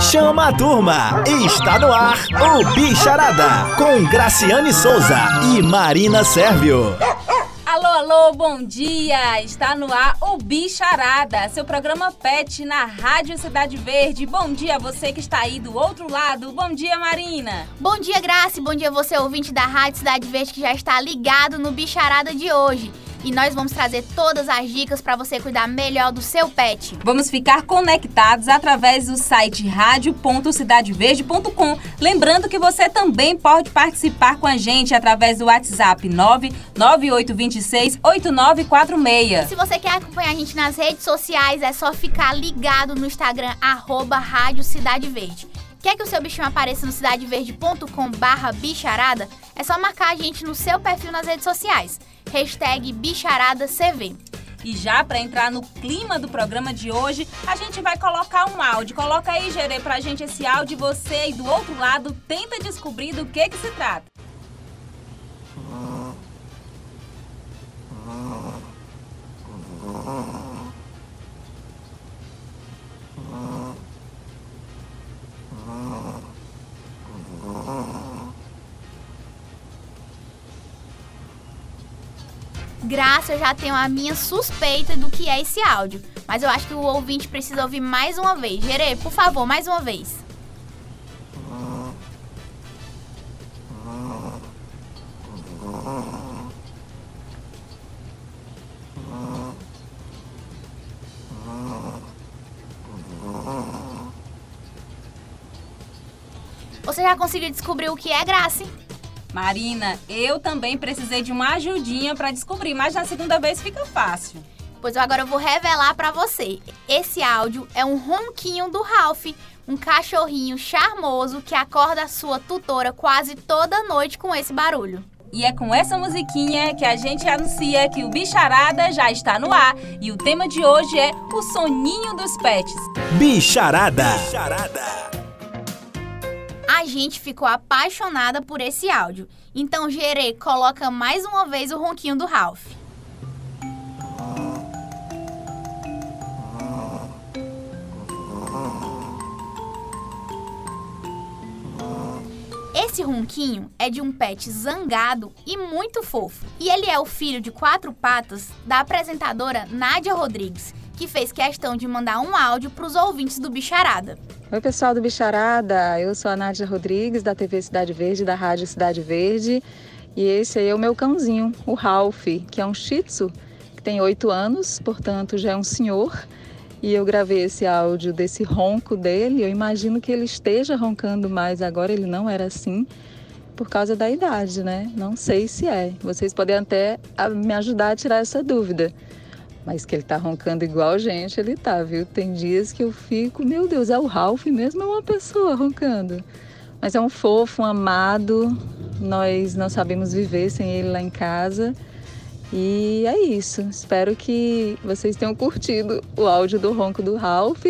Chama a turma! Está no ar o Bicharada com Graciane Souza e Marina Sérvio. Alô, alô, bom dia! Está no ar o Bicharada, seu programa PET na Rádio Cidade Verde. Bom dia você que está aí do outro lado. Bom dia, Marina! Bom dia, Graça. Bom dia você, ouvinte da Rádio Cidade Verde que já está ligado no Bicharada de hoje e nós vamos trazer todas as dicas para você cuidar melhor do seu pet. Vamos ficar conectados através do site radio.cidadeverde.com. Lembrando que você também pode participar com a gente através do WhatsApp 99826 8946. E se você quer acompanhar a gente nas redes sociais, é só ficar ligado no Instagram arroba Rádio Cidade Verde. Quer que o seu bichinho apareça no cidadeverde.com barra bicharada? É só marcar a gente no seu perfil nas redes sociais. Hashtag bicharadaCV. E já para entrar no clima do programa de hoje, a gente vai colocar um áudio. Coloca aí, Gerê, pra gente esse áudio e você e do outro lado tenta descobrir do que que se trata. Graça, eu já tenho a minha suspeita do que é esse áudio. Mas eu acho que o ouvinte precisa ouvir mais uma vez. Gerê, por favor, mais uma vez. Você já conseguiu descobrir o que é Graça? Marina, eu também precisei de uma ajudinha para descobrir, mas na segunda vez fica fácil. Pois agora eu vou revelar para você. Esse áudio é um ronquinho do Ralph, um cachorrinho charmoso que acorda a sua tutora quase toda noite com esse barulho. E é com essa musiquinha que a gente anuncia que o Bicharada já está no ar e o tema de hoje é o soninho dos pets. Bicharada. Bicharada. A gente ficou apaixonada por esse áudio. Então, Gerê, coloca mais uma vez o ronquinho do Ralph. Esse ronquinho é de um pet zangado e muito fofo. E ele é o filho de quatro patas da apresentadora Nádia Rodrigues, que fez questão de mandar um áudio para os ouvintes do Bicharada. Oi, pessoal do Bicharada. Eu sou a Nádia Rodrigues, da TV Cidade Verde, da Rádio Cidade Verde. E esse aí é o meu cãozinho, o Ralph, que é um shih tzu, que tem oito anos, portanto já é um senhor. E eu gravei esse áudio desse ronco dele. Eu imagino que ele esteja roncando mais agora, ele não era assim, por causa da idade, né? Não sei se é. Vocês podem até me ajudar a tirar essa dúvida. Mas que ele tá roncando igual gente, ele tá, viu? Tem dias que eu fico, meu Deus, é o Ralph mesmo, é uma pessoa roncando. Mas é um fofo, um amado. Nós não sabemos viver sem ele lá em casa. E é isso. Espero que vocês tenham curtido o áudio do ronco do Ralph.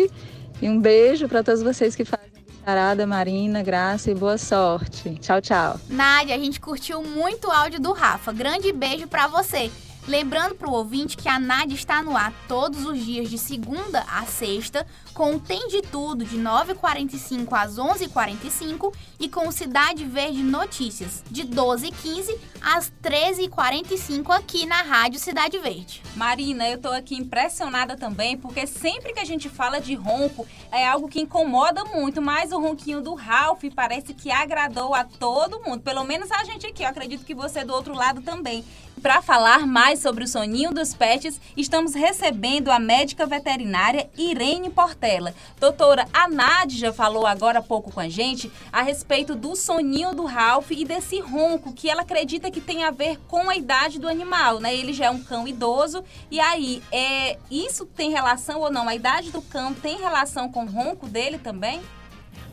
E um beijo para todos vocês que fazem Charada, Marina, Graça e boa sorte. Tchau, tchau. Nádia, a gente curtiu muito o áudio do Rafa. Grande beijo para você. Lembrando para o ouvinte que a Nádia está no ar todos os dias de segunda a sexta, com o Tem de Tudo de 9h45 às 11h45 e com o Cidade Verde Notícias de 12h15 às 13h45 aqui na Rádio Cidade Verde. Marina, eu tô aqui impressionada também, porque sempre que a gente fala de ronco é algo que incomoda muito, mas o ronquinho do Ralph parece que agradou a todo mundo, pelo menos a gente aqui, eu acredito que você do outro lado também. Para falar mais sobre o soninho dos pets, estamos recebendo a médica veterinária Irene Portela. Doutora, a Nádia falou agora há pouco com a gente a respeito do soninho do Ralph e desse ronco que ela acredita que tem a ver com a idade do animal, né? Ele já é um cão idoso e aí, é, isso tem relação ou não? A idade do cão tem relação com o ronco dele também?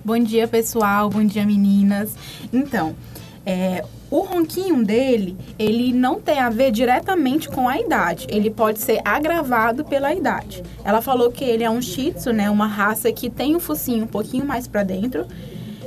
Bom dia, pessoal. Bom dia, meninas. Então, é, o ronquinho dele, ele não tem a ver diretamente com a idade. Ele pode ser agravado pela idade. Ela falou que ele é um shih tzu, né? Uma raça que tem o focinho um pouquinho mais para dentro,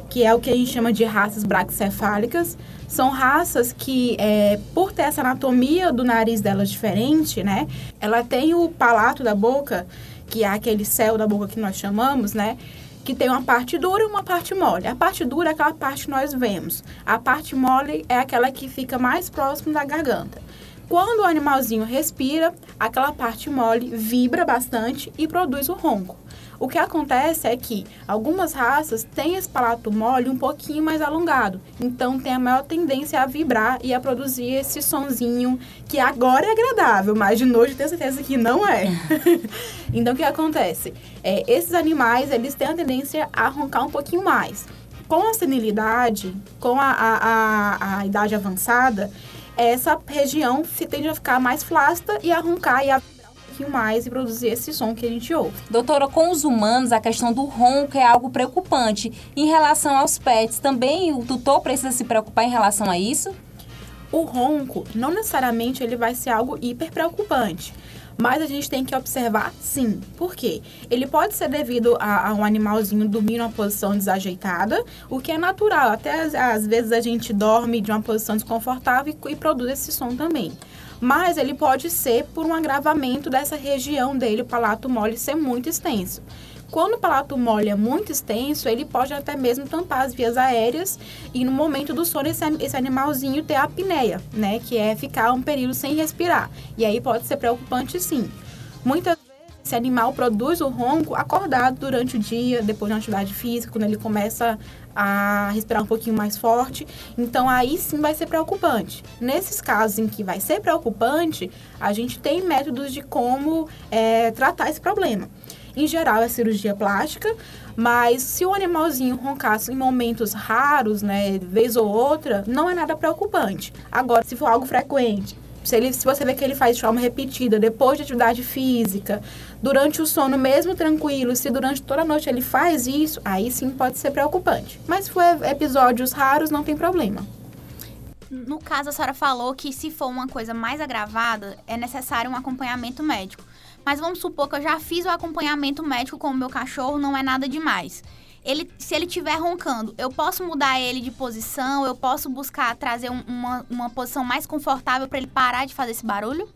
que é o que a gente chama de raças braquicefálicas. São raças que, é, por ter essa anatomia do nariz delas diferente, né? Ela tem o palato da boca que é aquele céu da boca que nós chamamos, né? Que tem uma parte dura e uma parte mole. A parte dura é aquela parte que nós vemos. A parte mole é aquela que fica mais próximo da garganta. Quando o animalzinho respira, aquela parte mole vibra bastante e produz o ronco. O que acontece é que algumas raças têm esse palato mole um pouquinho mais alongado, então tem a maior tendência a vibrar e a produzir esse sonzinho que agora é agradável, mas de noite tenho certeza que não é. então o que acontece? É, esses animais eles têm a tendência a roncar um pouquinho mais. Com a senilidade, com a, a, a, a idade avançada, essa região se tende a ficar mais flácida e a roncar e a pouquinho mais e produzir esse som que a gente ouve. Doutora, com os humanos, a questão do ronco é algo preocupante. Em relação aos pets, também o tutor precisa se preocupar em relação a isso? O ronco, não necessariamente ele vai ser algo hiper preocupante. Mas a gente tem que observar sim. Por quê? Ele pode ser devido a, a um animalzinho dormir numa posição desajeitada, o que é natural. Até às vezes a gente dorme de uma posição desconfortável e, e produz esse som também mas ele pode ser por um agravamento dessa região dele, o palato mole, ser muito extenso. Quando o palato mole é muito extenso, ele pode até mesmo tampar as vias aéreas e no momento do sono esse, esse animalzinho ter a apneia, né, que é ficar um período sem respirar. E aí pode ser preocupante sim. Muitas esse animal produz o ronco acordado durante o dia, depois de uma atividade física, quando ele começa a respirar um pouquinho mais forte. Então aí sim vai ser preocupante. Nesses casos em que vai ser preocupante, a gente tem métodos de como é, tratar esse problema. Em geral é cirurgia plástica, mas se o animalzinho roncasse em momentos raros, né, vez ou outra, não é nada preocupante. Agora, se for algo frequente, se, ele, se você vê que ele faz de forma repetida, depois de atividade física, durante o sono mesmo tranquilo, se durante toda a noite ele faz isso, aí sim pode ser preocupante. Mas se for episódios raros, não tem problema. No caso, a senhora falou que se for uma coisa mais agravada, é necessário um acompanhamento médico. Mas vamos supor que eu já fiz o acompanhamento médico com o meu cachorro, não é nada demais ele, se ele estiver roncando, eu posso mudar ele de posição, eu posso buscar trazer um, uma, uma posição mais confortável para ele parar de fazer esse barulho?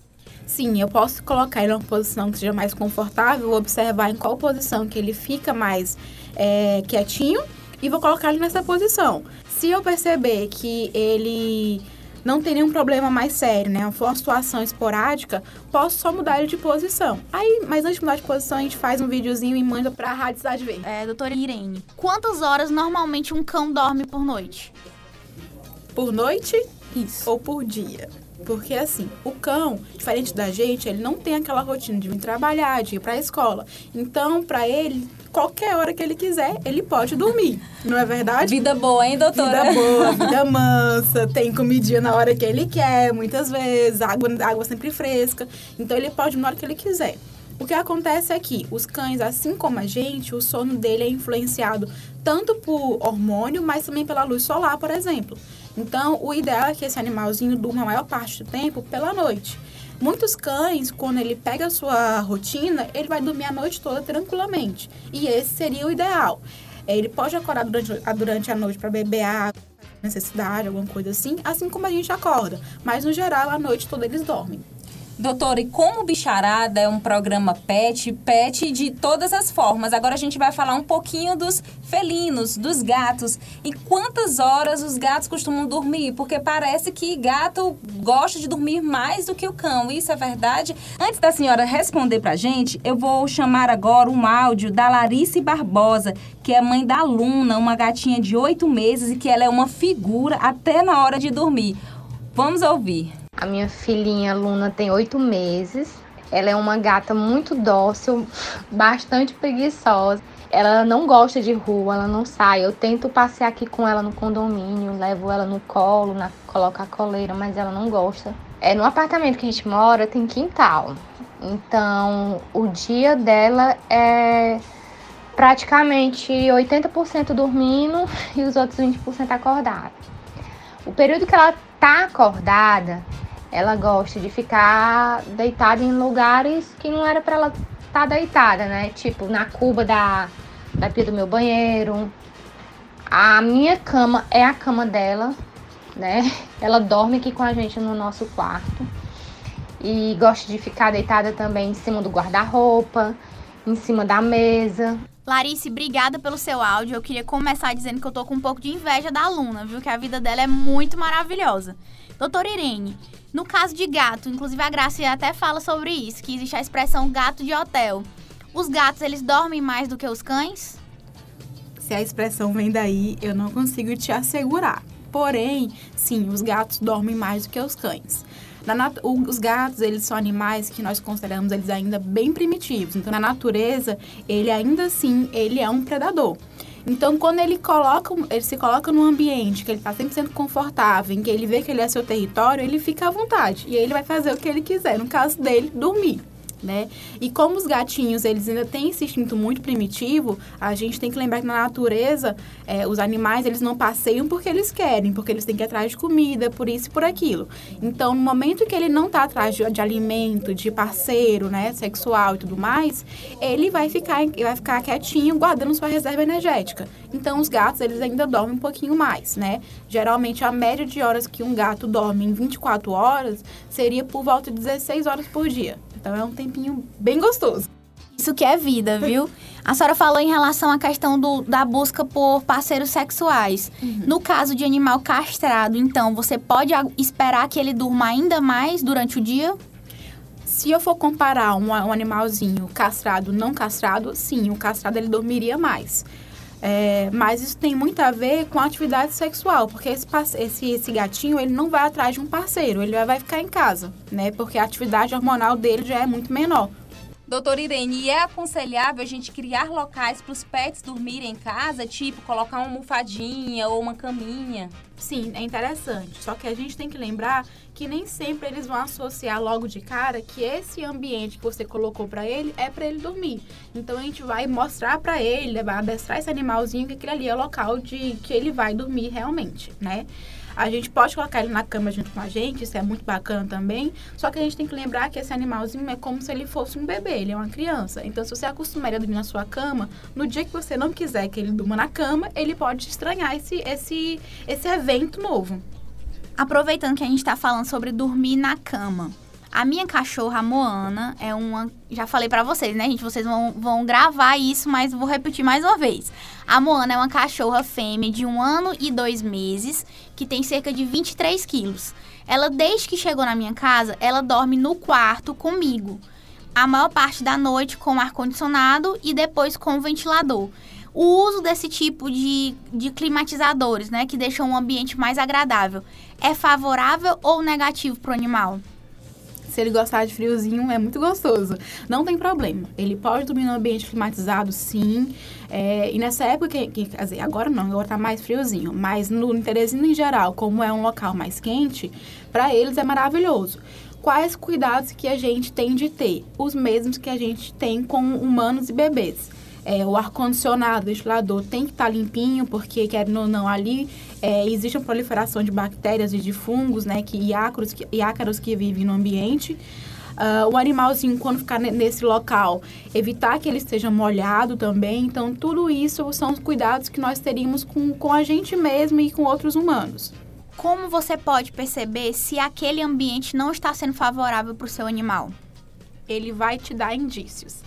Sim, eu posso colocar ele numa posição que seja mais confortável, observar em qual posição que ele fica mais é, quietinho e vou colocar ele nessa posição. Se eu perceber que ele não tem nenhum problema mais sério, né? For uma situação esporádica, posso só mudar ele de posição. Aí, mas antes de mudar de posição, a gente faz um videozinho e manda pra Rádio Cidade Verde. É, doutora Irene, quantas horas normalmente um cão dorme por noite? Por noite? Isso. Ou por dia? Porque assim, o cão, diferente da gente, ele não tem aquela rotina de vir trabalhar, de ir para a escola. Então, para ele, qualquer hora que ele quiser, ele pode dormir. Não é verdade? Vida boa, hein, doutora? Vida boa, vida mansa, tem comidinha na hora que ele quer, muitas vezes, água, água sempre fresca. Então, ele pode na hora que ele quiser. O que acontece é que os cães, assim como a gente, o sono dele é influenciado tanto por hormônio, mas também pela luz solar, por exemplo. Então, o ideal é que esse animalzinho durma a maior parte do tempo pela noite. Muitos cães, quando ele pega a sua rotina, ele vai dormir a noite toda tranquilamente. E esse seria o ideal. Ele pode acordar durante, durante a noite para beber água, necessidade, alguma coisa assim, assim como a gente acorda. Mas, no geral, a noite toda eles dormem. Doutora, e como Bicharada é um programa pet, pet de todas as formas. Agora a gente vai falar um pouquinho dos felinos, dos gatos. E quantas horas os gatos costumam dormir? Porque parece que gato gosta de dormir mais do que o cão. Isso é verdade? Antes da senhora responder pra gente, eu vou chamar agora um áudio da Larice Barbosa, que é mãe da Luna, uma gatinha de oito meses e que ela é uma figura até na hora de dormir. Vamos ouvir. A minha filhinha Luna tem oito meses. Ela é uma gata muito dócil, bastante preguiçosa. Ela não gosta de rua, ela não sai. Eu tento passear aqui com ela no condomínio, levo ela no colo, na, coloco a coleira, mas ela não gosta. É no apartamento que a gente mora tem quintal. Então, o dia dela é praticamente 80% dormindo e os outros 20% acordada. O período que ela tá acordada, ela gosta de ficar deitada em lugares que não era para ela estar tá deitada, né? Tipo, na cuba da, da pia do meu banheiro. A minha cama é a cama dela, né? Ela dorme aqui com a gente no nosso quarto. E gosta de ficar deitada também em cima do guarda-roupa. em cima da mesa. Larice, obrigada pelo seu áudio. Eu queria começar dizendo que eu tô com um pouco de inveja da aluna, viu? Que a vida dela é muito maravilhosa. Doutora Irene, no caso de gato, inclusive a Graça até fala sobre isso, que existe a expressão gato de hotel. Os gatos, eles dormem mais do que os cães? Se a expressão vem daí, eu não consigo te assegurar. Porém, sim, os gatos dormem mais do que os cães. Nat... os gatos, eles são animais que nós consideramos eles ainda bem primitivos. Então, na natureza, ele ainda assim, ele é um predador. Então, quando ele coloca, ele se coloca num ambiente que ele está sempre sendo confortável, em que ele vê que ele é seu território, ele fica à vontade. E aí ele vai fazer o que ele quiser. No caso dele, dormir né? E como os gatinhos, eles ainda têm esse instinto muito primitivo, a gente tem que lembrar que na natureza, é, os animais, eles não passeiam porque eles querem, porque eles têm que ir atrás de comida, por isso e por aquilo. Então, no momento que ele não está atrás de, de, alimento, de parceiro, né, sexual e tudo mais, ele vai ficar, vai ficar quietinho, guardando sua reserva energética. Então, os gatos, eles ainda dormem um pouquinho mais, né? Geralmente, a média de horas que um gato dorme em 24 horas seria por volta de 16 horas por dia. Então é um tempinho bem gostoso. Isso que é vida, viu? A senhora falou em relação à questão do, da busca por parceiros sexuais. Uhum. No caso de animal castrado, então, você pode esperar que ele durma ainda mais durante o dia? Se eu for comparar um, um animalzinho castrado não castrado, sim, o castrado ele dormiria mais. É, mas isso tem muito a ver com a atividade sexual, porque esse, esse, esse gatinho ele não vai atrás de um parceiro, ele vai ficar em casa, né? Porque a atividade hormonal dele já é muito menor. Doutora Irene, é aconselhável a gente criar locais para os pets dormirem em casa, tipo colocar uma almofadinha ou uma caminha? Sim, é interessante. Só que a gente tem que lembrar que nem sempre eles vão associar logo de cara que esse ambiente que você colocou para ele é para ele dormir. Então a gente vai mostrar para ele, vai adestrar esse animalzinho que aquele ali é o local de que ele vai dormir realmente, né? A gente pode colocar ele na cama junto com a gente, isso é muito bacana também. Só que a gente tem que lembrar que esse animalzinho é como se ele fosse um bebê, ele é uma criança. Então, se você acostumar ele a dormir na sua cama, no dia que você não quiser que ele durma na cama, ele pode estranhar esse, esse, esse evento novo. Aproveitando que a gente está falando sobre dormir na cama. A minha cachorra, a Moana, é uma. Já falei para vocês, né, gente? Vocês vão, vão gravar isso, mas vou repetir mais uma vez. A Moana é uma cachorra fêmea de um ano e dois meses, que tem cerca de 23 quilos. Ela, desde que chegou na minha casa, ela dorme no quarto comigo. A maior parte da noite com ar-condicionado e depois com ventilador. O uso desse tipo de, de climatizadores, né, que deixam o ambiente mais agradável, é favorável ou negativo para o animal? Se ele gostar de friozinho, é muito gostoso. Não tem problema. Ele pode dormir no ambiente climatizado, sim. É, e nessa época, que, que, quer dizer, agora não, agora tá mais friozinho. Mas no Teresina em geral, como é um local mais quente, para eles é maravilhoso quais cuidados que a gente tem de ter? Os mesmos que a gente tem com humanos e bebês. É, o ar-condicionado, o ventilador tem que estar tá limpinho, porque, querendo ou não, ali é, existe uma proliferação de bactérias e de fungos, né, que, e, ácaros, que, e ácaros que vivem no ambiente. Uh, o animalzinho, quando ficar nesse local, evitar que ele esteja molhado também. Então, tudo isso são os cuidados que nós teríamos com, com a gente mesmo e com outros humanos. Como você pode perceber se aquele ambiente não está sendo favorável para o seu animal? Ele vai te dar indícios.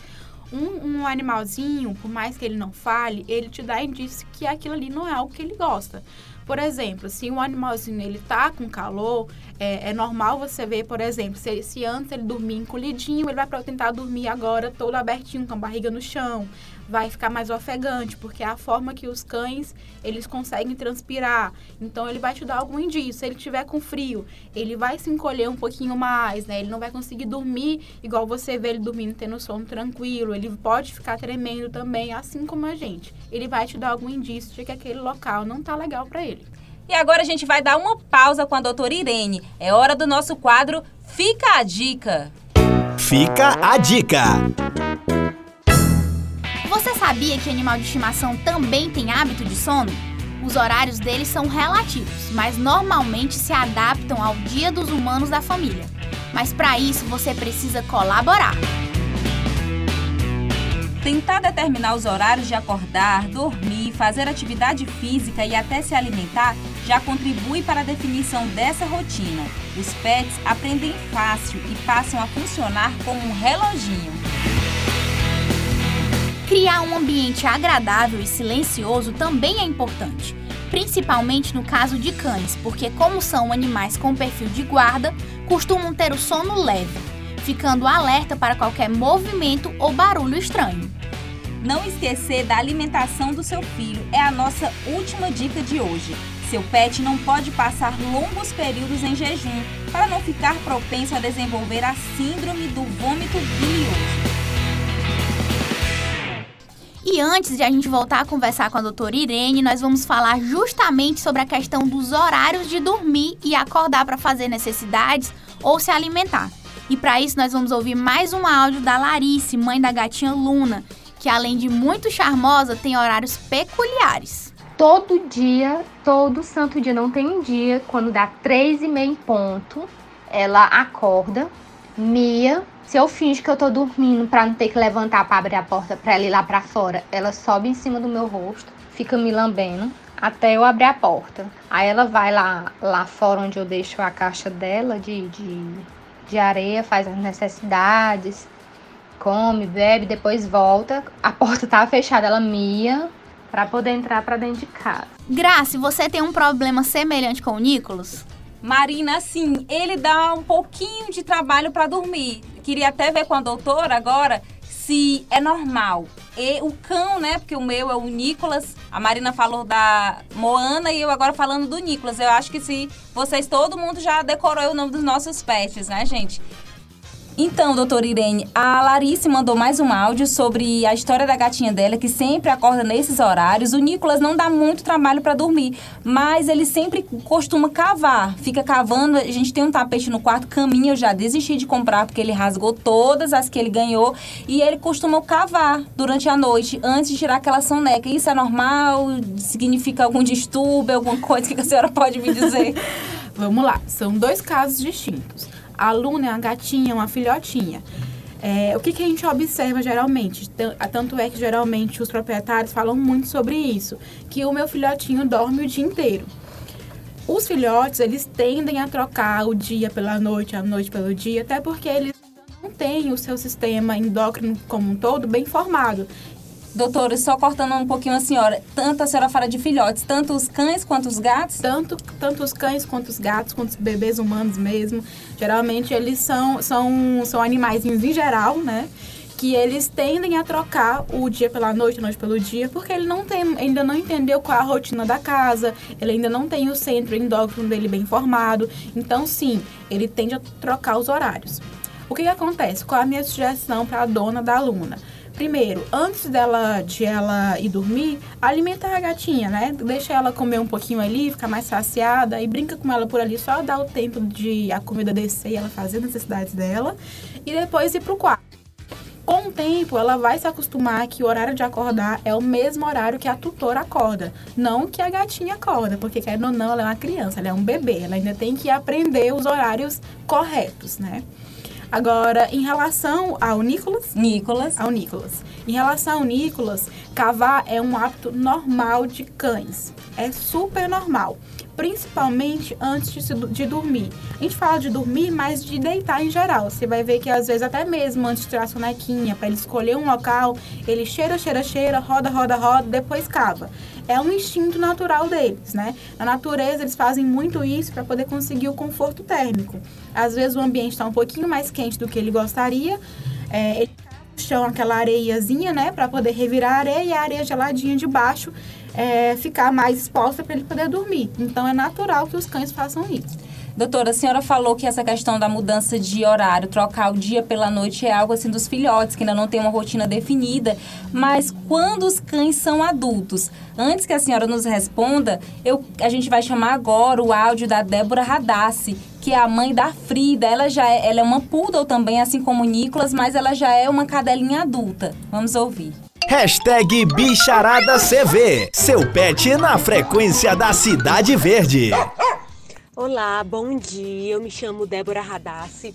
Um, um, animalzinho, por mais que ele não fale, ele te dá indício que aquilo ali não é algo que ele gosta. Por exemplo, se um animalzinho ele tá com calor, é, é normal você ver, por exemplo, se, se antes ele dormia encolhidinho, ele vai tentar dormir agora todo abertinho, com a barriga no chão vai ficar mais ofegante, porque é a forma que os cães, eles conseguem transpirar. Então, ele vai te dar algum indício. Se ele tiver com frio, ele vai se encolher um pouquinho mais, né? Ele não vai conseguir dormir igual você vê ele dormindo, tendo sono tranquilo. Ele pode ficar tremendo também, assim como a gente. Ele vai te dar algum indício de que aquele local não tá legal para ele. E agora a gente vai dar uma pausa com a doutora Irene. É hora do nosso quadro Fica a Dica. Fica a Dica. Você sabia que animal de estimação também tem hábito de sono? Os horários deles são relativos, mas normalmente se adaptam ao dia dos humanos da família. Mas para isso você precisa colaborar. Tentar determinar os horários de acordar, dormir, fazer atividade física e até se alimentar já contribui para a definição dessa rotina. Os pets aprendem fácil e passam a funcionar como um reloginho. Criar um ambiente agradável e silencioso também é importante, principalmente no caso de cães, porque, como são animais com perfil de guarda, costumam ter o sono leve, ficando alerta para qualquer movimento ou barulho estranho. Não esquecer da alimentação do seu filho é a nossa última dica de hoje. Seu pet não pode passar longos períodos em jejum para não ficar propenso a desenvolver a síndrome do vômito bilioso. E antes de a gente voltar a conversar com a doutora Irene, nós vamos falar justamente sobre a questão dos horários de dormir e acordar para fazer necessidades ou se alimentar. E para isso nós vamos ouvir mais um áudio da Larice, mãe da gatinha Luna, que além de muito charmosa, tem horários peculiares. Todo dia, todo santo dia, não tem um dia, quando dá três e meia em ponto, ela acorda, mia. Se eu finge que eu tô dormindo pra não ter que levantar pra abrir a porta pra ela ir lá pra fora, ela sobe em cima do meu rosto, fica me lambendo até eu abrir a porta. Aí ela vai lá, lá fora onde eu deixo a caixa dela de, de, de areia, faz as necessidades, come, bebe, depois volta. A porta tá fechada, ela mia, para poder entrar para dentro de casa. Grace, você tem um problema semelhante com o Nicolas? Marina, assim, ele dá um pouquinho de trabalho para dormir. Queria até ver com a doutora agora se é normal. E o cão, né? Porque o meu é o Nicolas. A Marina falou da Moana e eu agora falando do Nicolas. Eu acho que se vocês, todo mundo já decorou o nome dos nossos pets, né, gente? Então, doutora Irene, a Larice mandou mais um áudio sobre a história da gatinha dela, que sempre acorda nesses horários. O Nicolas não dá muito trabalho para dormir, mas ele sempre costuma cavar. Fica cavando. A gente tem um tapete no quarto, caminho eu já desisti de comprar, porque ele rasgou todas as que ele ganhou. E ele costuma cavar durante a noite, antes de tirar aquela soneca. Isso é normal? Significa algum distúrbio, alguma coisa que a senhora pode me dizer? Vamos lá, são dois casos distintos. A é uma gatinha, uma filhotinha. É, o que, que a gente observa geralmente? Tanto é que geralmente os proprietários falam muito sobre isso, que o meu filhotinho dorme o dia inteiro. Os filhotes, eles tendem a trocar o dia pela noite, a noite pelo dia, até porque eles não têm o seu sistema endócrino como um todo bem formado. Doutora, só cortando um pouquinho a senhora, tanto a senhora fala de filhotes, tanto os cães quanto os gatos? Tanto, tanto os cães quanto os gatos, quanto os bebês humanos mesmo. Geralmente eles são, são, são animaizinhos em geral, né? que eles tendem a trocar o dia pela noite, a noite pelo dia, porque ele não tem, ainda não entendeu qual é a rotina da casa, ele ainda não tem o centro endócrino dele bem formado. Então, sim, ele tende a trocar os horários. O que, que acontece? Qual é a minha sugestão para a dona da aluna? Primeiro, antes dela de ela ir dormir, alimentar a gatinha, né? Deixa ela comer um pouquinho ali, ficar mais saciada e brinca com ela por ali, só dá o tempo de a comida descer e ela fazer as necessidades dela e depois ir pro quarto. Com o tempo, ela vai se acostumar que o horário de acordar é o mesmo horário que a tutora acorda, não que a gatinha acorda, porque querendo ou não, ela é uma criança, ela é um bebê, ela ainda tem que aprender os horários corretos, né? Agora, em relação ao Nicolas. Nicolas. Ao Nicolas. Em relação ao Nicolas, cavar é um hábito normal de cães. É super normal principalmente antes de, de, dormir. A gente fala de dormir, mas de deitar em geral. Você vai ver que às vezes até mesmo antes de tirar a sonequinha, para ele escolher um local, ele cheira, cheira, cheira, roda, roda, roda, depois cava. É um instinto natural deles, né? Na natureza eles fazem muito isso para poder conseguir o conforto térmico. Às vezes o ambiente está um pouquinho mais quente do que ele gostaria. É, ele chão aquela areiazinha, né, para poder revirar a areia e a areia geladinha de baixo é, ficar mais exposta para ele poder dormir. Então é natural que os cães façam isso. Doutora, a senhora falou que essa questão da mudança de horário, trocar o dia pela noite, é algo assim dos filhotes, que ainda não tem uma rotina definida. Mas quando os cães são adultos? Antes que a senhora nos responda, eu, a gente vai chamar agora o áudio da Débora Radassi, que é a mãe da Frida. Ela já é, ela é uma poodle também, assim como o Nicolas, mas ela já é uma cadelinha adulta. Vamos ouvir. Hashtag BicharadaCV. Seu pet na frequência da Cidade Verde. Olá, bom dia. Eu me chamo Débora Radassi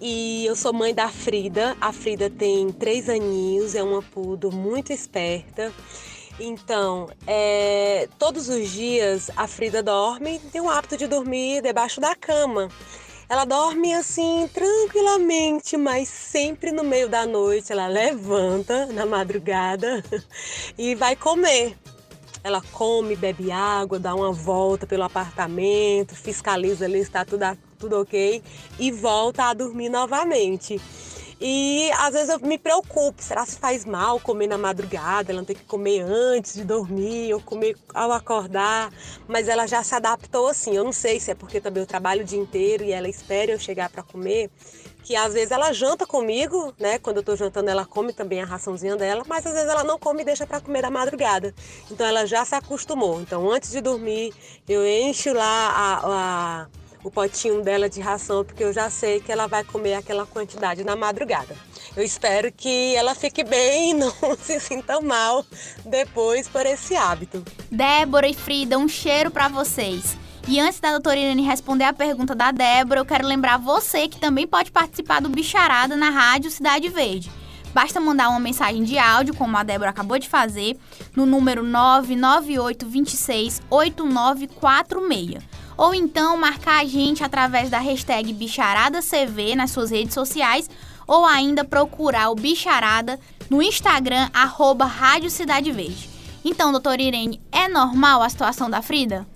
e eu sou mãe da Frida. A Frida tem três aninhos, é uma pudo muito esperta. Então, é, todos os dias a Frida dorme, tem o hábito de dormir debaixo da cama. Ela dorme assim tranquilamente, mas sempre no meio da noite ela levanta na madrugada e vai comer. Ela come, bebe água, dá uma volta pelo apartamento, fiscaliza ali se está tudo, tudo ok e volta a dormir novamente. E às vezes eu me preocupo, será se faz mal comer na madrugada? Ela não tem que comer antes de dormir ou comer ao acordar, mas ela já se adaptou assim. Eu não sei se é porque também eu trabalho o dia inteiro e ela espera eu chegar para comer, que às vezes ela janta comigo, né? Quando eu tô jantando, ela come também a raçãozinha dela, mas às vezes ela não come e deixa para comer da madrugada. Então ela já se acostumou. Então antes de dormir, eu encho lá a, a o potinho dela de ração, porque eu já sei que ela vai comer aquela quantidade na madrugada. Eu espero que ela fique bem e não se sinta mal depois por esse hábito. Débora e Frida, um cheiro para vocês. E antes da doutora Irene responder a pergunta da Débora, eu quero lembrar você que também pode participar do Bicharada na Rádio Cidade Verde. Basta mandar uma mensagem de áudio, como a Débora acabou de fazer, no número 998268946 ou então marcar a gente através da hashtag BicharadaCV nas suas redes sociais ou ainda procurar o Bicharada no Instagram, arroba Rádio Cidade Verde. Então, doutora Irene, é normal a situação da Frida?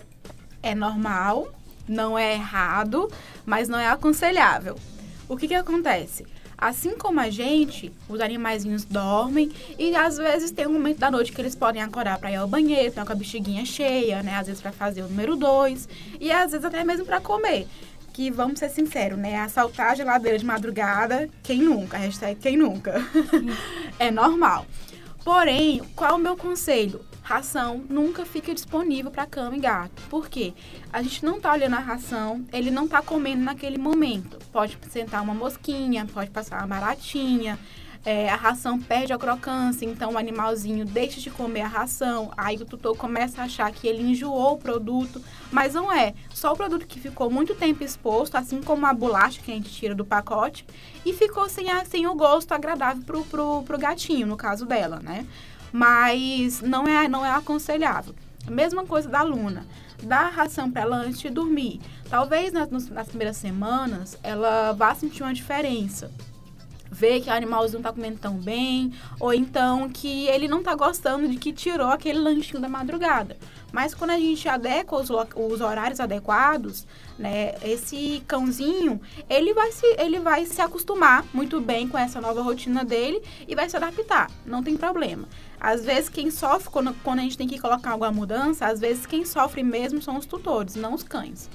É normal, não é errado, mas não é aconselhável. O que, que acontece? Assim como a gente, os animaizinhos dormem e às vezes tem um momento da noite que eles podem acordar para ir ao banheiro, estão com a bexiguinha cheia, né? Às vezes para fazer o número dois e às vezes até mesmo para comer. Que vamos ser sinceros, né? Assaltar a geladeira de madrugada, quem nunca? Hashtag quem nunca. é normal. Porém, qual é o meu conselho? ração nunca fica disponível para cama e gato. Por quê? A gente não tá olhando a ração, ele não tá comendo naquele momento. Pode sentar uma mosquinha, pode passar uma baratinha, é, a ração perde a crocância, então o animalzinho deixa de comer a ração, aí o tutor começa a achar que ele enjoou o produto, mas não é. Só o produto que ficou muito tempo exposto, assim como a bolacha que a gente tira do pacote, e ficou sem, a, sem o gosto agradável pro, pro, pro gatinho, no caso dela, né? mas não é, não é aconselhável. Mesma coisa da Luna. Dá ração para ela antes de dormir. Talvez nas, nas primeiras semanas ela vá sentir uma diferença ver que o animalzinho não tá comendo tão bem, ou então que ele não tá gostando de que tirou aquele lanchinho da madrugada. Mas quando a gente adequa os, os horários adequados, né, esse cãozinho, ele vai, se, ele vai se acostumar muito bem com essa nova rotina dele e vai se adaptar, não tem problema. Às vezes quem sofre, quando, quando a gente tem que colocar alguma mudança, às vezes quem sofre mesmo são os tutores, não os cães.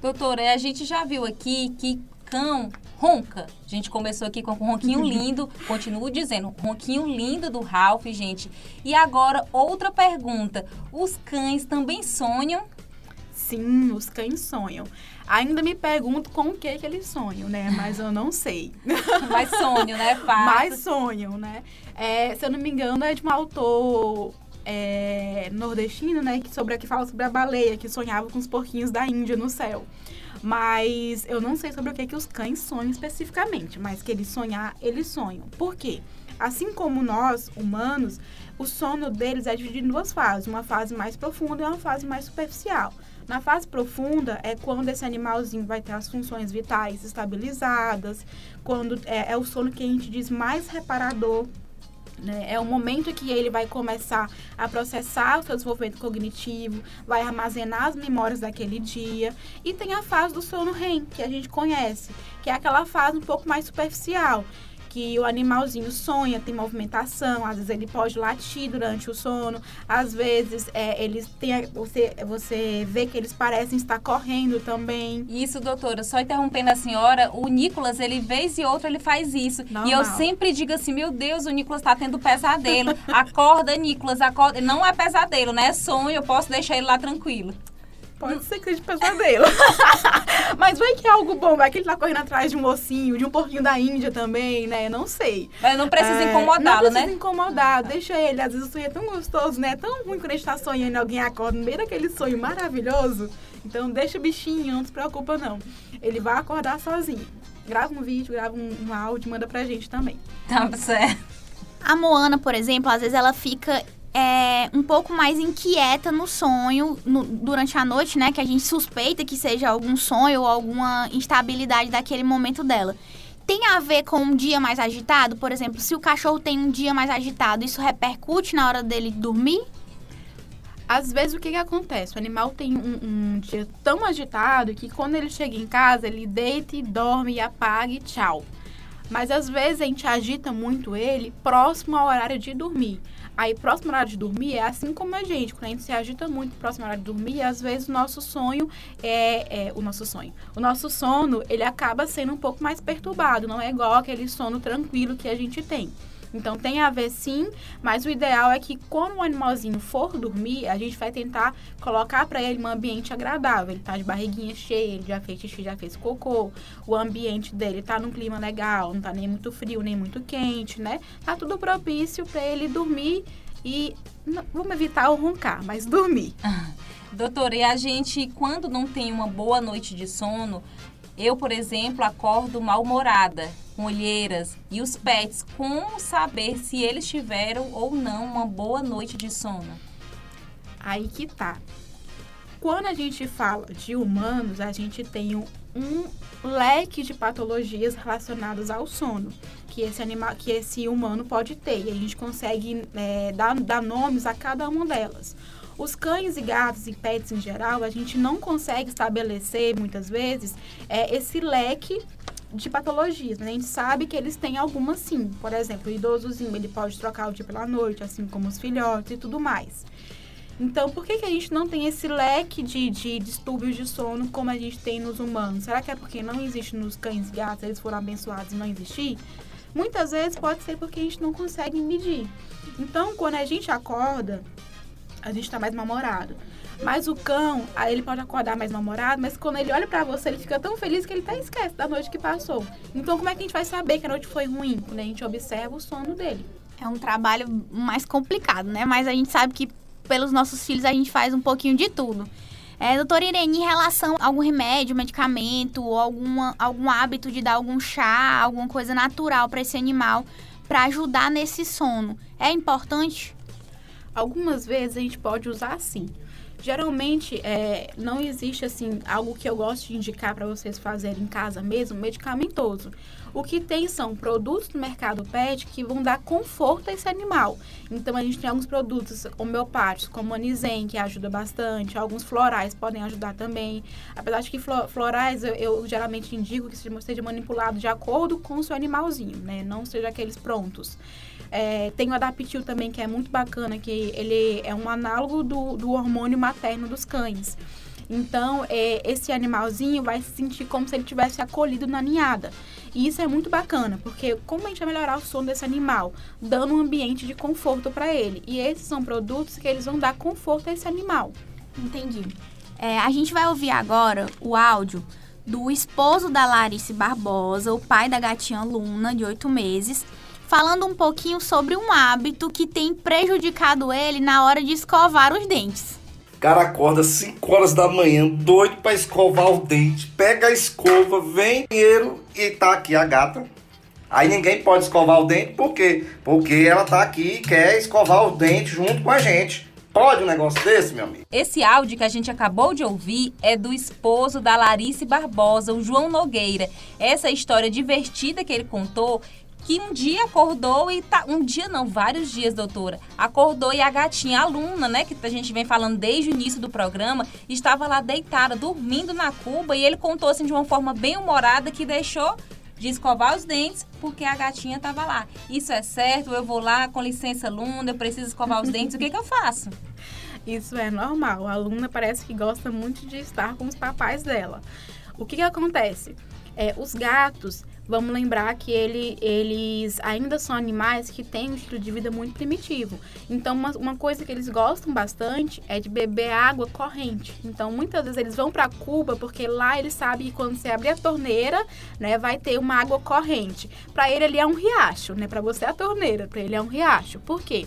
Doutora, a gente já viu aqui que cão ronca. A gente começou aqui com um ronquinho lindo, continuo dizendo, ronquinho lindo do Ralph, gente. E agora, outra pergunta. Os cães também sonham? Sim, os cães sonham. Ainda me pergunto com o que que eles sonham, né? Mas eu não sei. Mais sonho, né? Fato. Mais sonham, né? É, se eu não me engano, é de um autor é, nordestino, né? Que, sobre, que fala sobre a baleia que sonhava com os porquinhos da Índia no céu. Mas eu não sei sobre o que, que os cães sonham especificamente, mas que eles sonhar, eles sonham. Por quê? Assim como nós, humanos, o sono deles é dividido em duas fases, uma fase mais profunda e uma fase mais superficial. Na fase profunda é quando esse animalzinho vai ter as funções vitais estabilizadas, quando é, é o sono que a gente diz mais reparador né? É o momento que ele vai começar a processar o seu desenvolvimento cognitivo, vai armazenar as memórias daquele dia. E tem a fase do sono REM, que a gente conhece, que é aquela fase um pouco mais superficial, que o animalzinho sonha, tem movimentação, às vezes ele pode latir durante o sono, às vezes é, eles têm, você, você vê que eles parecem estar correndo também. Isso, doutora, só interrompendo a senhora, o Nicolas, ele vez e outra ele faz isso. Normal. E eu sempre digo assim, meu Deus, o Nicolas está tendo pesadelo. acorda, Nicolas, acorda. Não é pesadelo, né? É sonho, eu posso deixar ele lá tranquilo. Pode ser que seja pesadelo. Mas vai que é algo bom. Vai que ele tá correndo atrás de um mocinho, de um porquinho da Índia também, né? Não sei. Mas não precisa é, incomodá-lo, né? Não precisa incomodar. Deixa ele. Às vezes o sonho é tão gostoso, né? É tão ruim quando a gente tá sonhando e alguém acorda no meio daquele sonho maravilhoso. Então deixa o bichinho, não se preocupa não. Ele vai acordar sozinho. Grava um vídeo, grava um, um áudio, manda pra gente também. Tá certo. A Moana, por exemplo, às vezes ela fica é, um pouco mais inquieta no sonho no- durante a noite, né? Que a gente suspeita que seja algum sonho ou alguma instabilidade daquele momento dela. Tem a ver com um dia mais agitado? Por exemplo, se o cachorro tem um dia mais agitado, isso repercute na hora dele dormir? Às vezes o que, que acontece? O animal tem um, um dia tão agitado que quando ele chega em casa, ele deita e dorme e apaga e tchau. Mas às vezes a gente agita muito ele próximo ao horário de dormir. Aí, próximo horário de dormir é assim como a gente. Quando a gente se agita muito próximo horário de dormir, às vezes o nosso sonho é, é o nosso sonho. O nosso sono, ele acaba sendo um pouco mais perturbado. Não é igual aquele sono tranquilo que a gente tem. Então tem a ver sim, mas o ideal é que quando o animalzinho for dormir, a gente vai tentar colocar para ele um ambiente agradável. Ele tá de barriguinha cheia, ele já fez xixi, já fez cocô, o ambiente dele tá num clima legal, não tá nem muito frio, nem muito quente, né? Tá tudo propício para ele dormir e vamos evitar o roncar, mas dormir. Doutora, e a gente, quando não tem uma boa noite de sono, eu, por exemplo, acordo mal-humorada, com olheiras. E os pets, como saber se eles tiveram ou não uma boa noite de sono? Aí que tá. Quando a gente fala de humanos, a gente tem um, um leque de patologias relacionadas ao sono que esse animal, que esse humano pode ter. E a gente consegue é, dar, dar nomes a cada uma delas. Os cães e gatos e pets em geral, a gente não consegue estabelecer muitas vezes é, esse leque de patologias, mas a gente sabe que eles têm algumas sim. Por exemplo, o idosozinho, ele pode trocar o dia pela noite, assim como os filhotes e tudo mais. Então, por que, que a gente não tem esse leque de, de distúrbios de sono como a gente tem nos humanos? Será que é porque não existe nos cães e gatos, eles foram abençoados e não existir? Muitas vezes pode ser porque a gente não consegue medir. Então, quando a gente acorda, a gente tá mais mal-humorado. Mas o cão, aí ele pode acordar mais mal-humorado, mas quando ele olha pra você, ele fica tão feliz que ele até esquece da noite que passou. Então, como é que a gente vai saber que a noite foi ruim? Quando a gente observa o sono dele. É um trabalho mais complicado, né? Mas a gente sabe que pelos nossos filhos a gente faz um pouquinho de tudo. É, doutora Irene, em relação a algum remédio, medicamento, ou alguma, algum hábito de dar algum chá, alguma coisa natural para esse animal, para ajudar nesse sono, é importante? Algumas vezes a gente pode usar sim. Geralmente, é, não existe assim algo que eu gosto de indicar para vocês fazerem em casa mesmo, medicamentoso. O que tem são produtos no mercado pet que vão dar conforto a esse animal. Então, a gente tem alguns produtos homeopáticos, como Anizen, que ajuda bastante. Alguns florais podem ajudar também. Apesar de que flo- florais, eu, eu geralmente indico que seja manipulado de acordo com o seu animalzinho, né? Não seja aqueles prontos. É, tem o Adaptil também, que é muito bacana, que ele é um análogo do, do hormônio materno dos cães. Então, é, esse animalzinho vai se sentir como se ele tivesse acolhido na ninhada. E isso é muito bacana, porque como a gente vai melhorar o sono desse animal? Dando um ambiente de conforto para ele. E esses são produtos que eles vão dar conforto a esse animal. Entendi. É, a gente vai ouvir agora o áudio do esposo da Larice Barbosa, o pai da gatinha Luna, de oito meses, falando um pouquinho sobre um hábito que tem prejudicado ele na hora de escovar os dentes. O cara acorda 5 horas da manhã, doido pra escovar o dente, pega a escova, vem no banheiro e tá aqui a gata. Aí ninguém pode escovar o dente, por quê? Porque ela tá aqui e quer escovar o dente junto com a gente. Pode um negócio desse, meu amigo? Esse áudio que a gente acabou de ouvir é do esposo da Larice Barbosa, o João Nogueira. Essa história divertida que ele contou, que um dia acordou e tá. Um dia não, vários dias, doutora. Acordou e a gatinha, a aluna, né, que a gente vem falando desde o início do programa, estava lá deitada, dormindo na cuba, e ele contou assim de uma forma bem humorada que deixou de escovar os dentes porque a gatinha estava lá. Isso é certo? Eu vou lá, com licença, Luna, eu preciso escovar os dentes, o que, que eu faço? Isso é normal. A aluna parece que gosta muito de estar com os papais dela. O que, que acontece? É, os gatos, vamos lembrar que ele, eles ainda são animais que têm um estilo de vida muito primitivo. Então, uma, uma coisa que eles gostam bastante é de beber água corrente. Então, muitas vezes eles vão para Cuba porque lá eles sabem que quando você abrir a torneira, né, vai ter uma água corrente. Para ele, ele é um riacho, né? Para você é a torneira, para ele é um riacho. Por quê?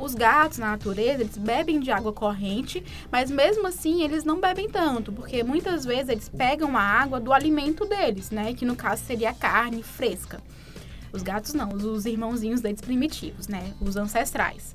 Os gatos na natureza, eles bebem de água corrente, mas mesmo assim eles não bebem tanto, porque muitas vezes eles pegam a água do alimento deles, né? Que no caso seria a carne fresca. Os gatos não, os irmãozinhos deles primitivos, né? Os ancestrais.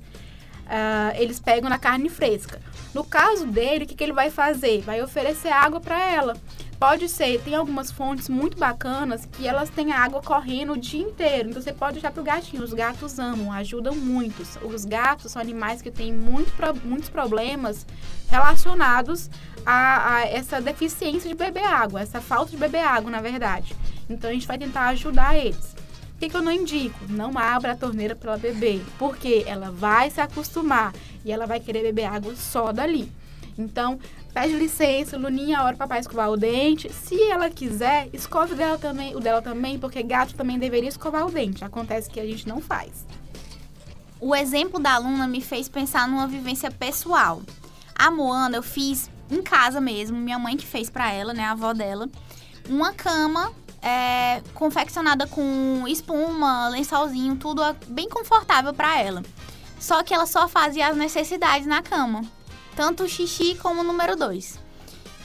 ah, eles pegam na carne fresca. No caso dele, o que, que ele vai fazer? Vai oferecer água para ela. Pode ser, tem algumas fontes muito bacanas que elas têm água correndo o dia inteiro. Então você pode deixar pro gatinho. Os gatos amam, ajudam muito. Os gatos são animais que têm muito, muitos problemas relacionados a, a, essa deficiência de beber água, essa falta de beber água, na verdade. Então a gente vai tentar ajudar eles. O que, que eu não indico? Não abra a torneira para ela beber, porque ela vai se acostumar e ela vai querer beber água só dali. Então, pede licença, Luninha, a hora papai escovar o dente. Se ela quiser, escove o dela também, o dela também, porque gato também deveria escovar o dente. Acontece que a gente não faz. O exemplo da aluna me fez pensar numa vivência pessoal. A Moana eu fiz em casa mesmo, minha mãe que fez para ela, né, a avó dela, uma cama é, confeccionada com espuma, lençolzinho, tudo bem confortável para ela. Só que ela só fazia as necessidades na cama tanto o xixi como o número 2.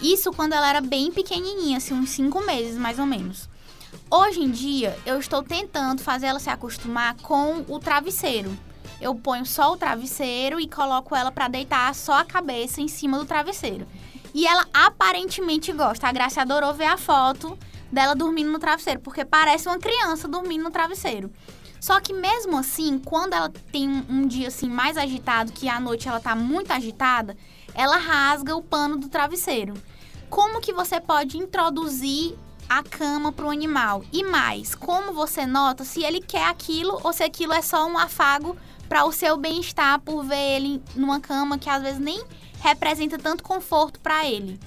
Isso quando ela era bem pequenininha, assim, uns 5 meses mais ou menos. Hoje em dia, eu estou tentando fazer ela se acostumar com o travesseiro. Eu ponho só o travesseiro e coloco ela para deitar só a cabeça em cima do travesseiro. E ela aparentemente gosta. A Graça adorou ver a foto dela dormindo no travesseiro, porque parece uma criança dormindo no travesseiro. Só que mesmo assim, quando ela tem um, um dia assim mais agitado, que à noite ela tá muito agitada, ela rasga o pano do travesseiro. Como que você pode introduzir a cama para o animal? E mais, como você nota se ele quer aquilo ou se aquilo é só um afago para o seu bem-estar por ver ele numa cama que às vezes nem representa tanto conforto para ele?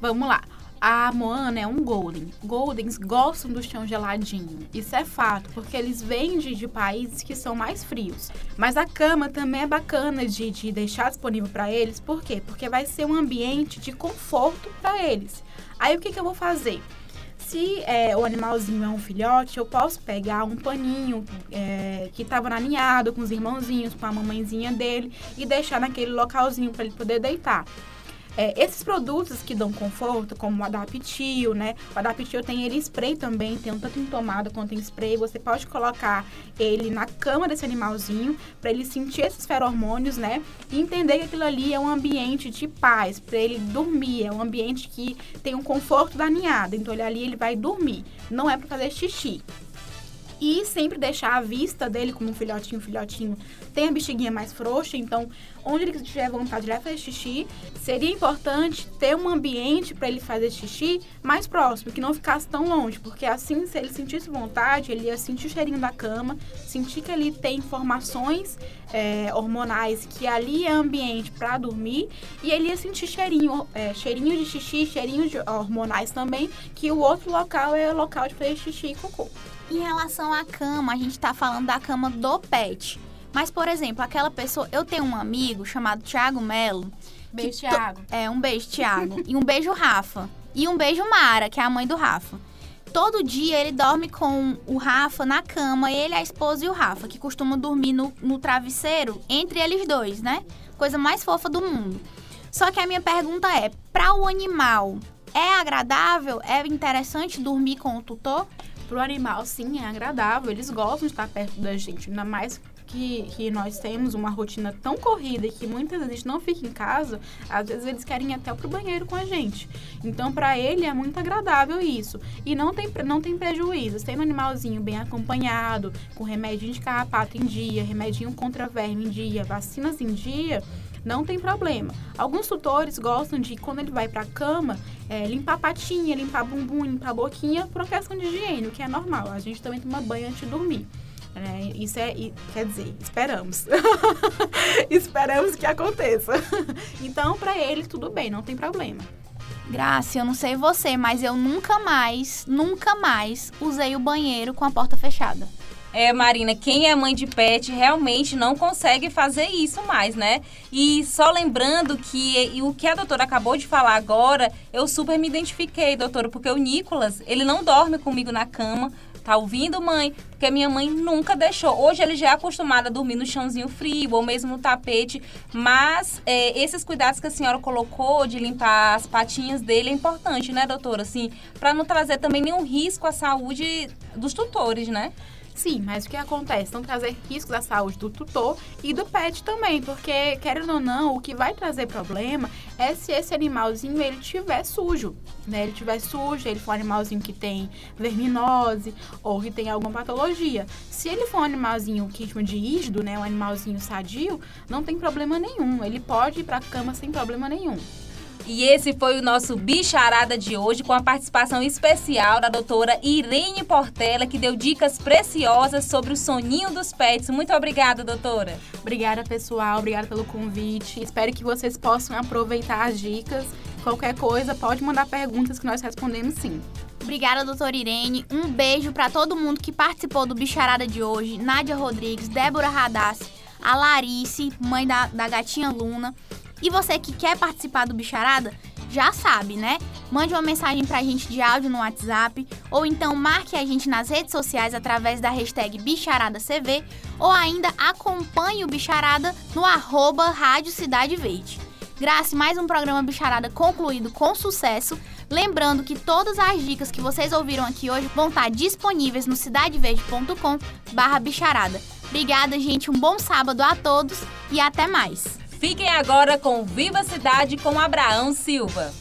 Vamos lá. A Moana é um Golden. Goldens gostam do chão geladinho. Isso é fato, porque eles vêm de, de países que são mais frios. Mas a cama também é bacana de, de deixar disponível para eles. Por quê? Porque vai ser um ambiente de conforto para eles. Aí o que, que eu vou fazer? Se é, o animalzinho é um filhote, eu posso pegar um paninho é, que estava na ninhada com os irmãozinhos, com a mamãezinha dele e deixar naquele localzinho para ele poder deitar. É, esses produtos que dão conforto, como o Adaptil, né? O Adaptil tem ele spray também, tem um tanto em tomada quanto em spray. Você pode colocar ele na cama desse animalzinho para ele sentir esses feromônios, né? E entender que aquilo ali é um ambiente de paz, para ele dormir. É um ambiente que tem um conforto da ninhada. Então, ele ali ele vai dormir. Não é para fazer xixi e sempre deixar a vista dele como um filhotinho, filhotinho tem a bexiguinha mais frouxa, então onde ele tiver vontade de fazer xixi, seria importante ter um ambiente para ele fazer xixi mais próximo, que não ficasse tão longe, porque assim, se ele sentisse vontade, ele ia sentir o cheirinho da cama, sentir que ali tem informações é, hormonais, que ali é ambiente para dormir, e ele ia sentir cheirinho, é, cheirinho de xixi, cheirinho de hormonais também, que o outro local é o local de fazer xixi e cocô. Em relação à cama, a gente está falando da cama do pet. Mas, por exemplo, aquela pessoa. Eu tenho um amigo chamado Thiago Melo. Beijo, Thiago. É, um beijo, Thiago. e um beijo, Rafa. E um beijo, Mara, que é a mãe do Rafa. Todo dia ele dorme com o Rafa na cama, ele, a esposa e o Rafa, que costumam dormir no, no travesseiro entre eles dois, né? Coisa mais fofa do mundo. Só que a minha pergunta é: para o animal, é agradável, é interessante dormir com o tutor? Pro animal, sim, é agradável. Eles gostam de estar perto da gente. Ainda mais que, que nós temos uma rotina tão corrida e que muitas vezes a gente não fica em casa, às vezes eles querem ir até pro banheiro com a gente. Então, para ele é muito agradável isso. E não tem, não tem prejuízo. Tem um animalzinho bem acompanhado, com remédio de carrapato em dia, remedinho contra verme em dia, vacinas em dia, não tem problema. Alguns tutores gostam de, quando ele vai para a cama, é, limpar patinha, limpar bumbum, limpar boquinha, por uma questão de higiene, o que é normal. A gente também toma banho antes de dormir. É, isso é, quer dizer, esperamos. esperamos que aconteça. então, para ele, tudo bem, não tem problema. Graça, eu não sei você, mas eu nunca mais, nunca mais usei o banheiro com a porta fechada. É, Marina, quem é mãe de pet realmente não consegue fazer isso mais, né? E só lembrando que e o que a doutora acabou de falar agora, eu super me identifiquei, doutora, porque o Nicolas, ele não dorme comigo na cama, Tá ouvindo, mãe? Porque minha mãe nunca deixou. Hoje ele já é acostumado a dormir no chãozinho frio ou mesmo no tapete. Mas é, esses cuidados que a senhora colocou de limpar as patinhas dele é importante, né, doutora? Assim, para não trazer também nenhum risco à saúde dos tutores, né? Sim, mas o que acontece? Não trazer riscos à saúde do tutor e do pet também, porque, querendo ou não, o que vai trazer problema é se esse animalzinho ele tiver sujo, né? Ele tiver sujo, ele for um animalzinho que tem verminose ou que tem alguma patologia. Se ele for um animalzinho que chama de ígido, né? Um animalzinho sadio, não tem problema nenhum. Ele pode ir pra cama sem problema nenhum. E esse foi o nosso Bicharada de hoje, com a participação especial da doutora Irene Portela, que deu dicas preciosas sobre o soninho dos pets. Muito obrigada, doutora. Obrigada, pessoal. Obrigada pelo convite. Espero que vocês possam aproveitar as dicas. Qualquer coisa, pode mandar perguntas que nós respondemos sim. Obrigada, doutora Irene. Um beijo para todo mundo que participou do Bicharada de hoje. Nádia Rodrigues, Débora Radassi, a Larice, mãe da, da gatinha Luna. E você que quer participar do Bicharada, já sabe, né? Mande uma mensagem pra gente de áudio no WhatsApp, ou então marque a gente nas redes sociais através da hashtag BicharadaCV, ou ainda acompanhe o Bicharada no arroba Rádio Cidade Verde. Graças mais um programa Bicharada concluído com sucesso. Lembrando que todas as dicas que vocês ouviram aqui hoje vão estar disponíveis no cidadeverde.com barra bicharada. Obrigada, gente. Um bom sábado a todos e até mais. Fiquem agora com Viva Cidade com Abraão Silva.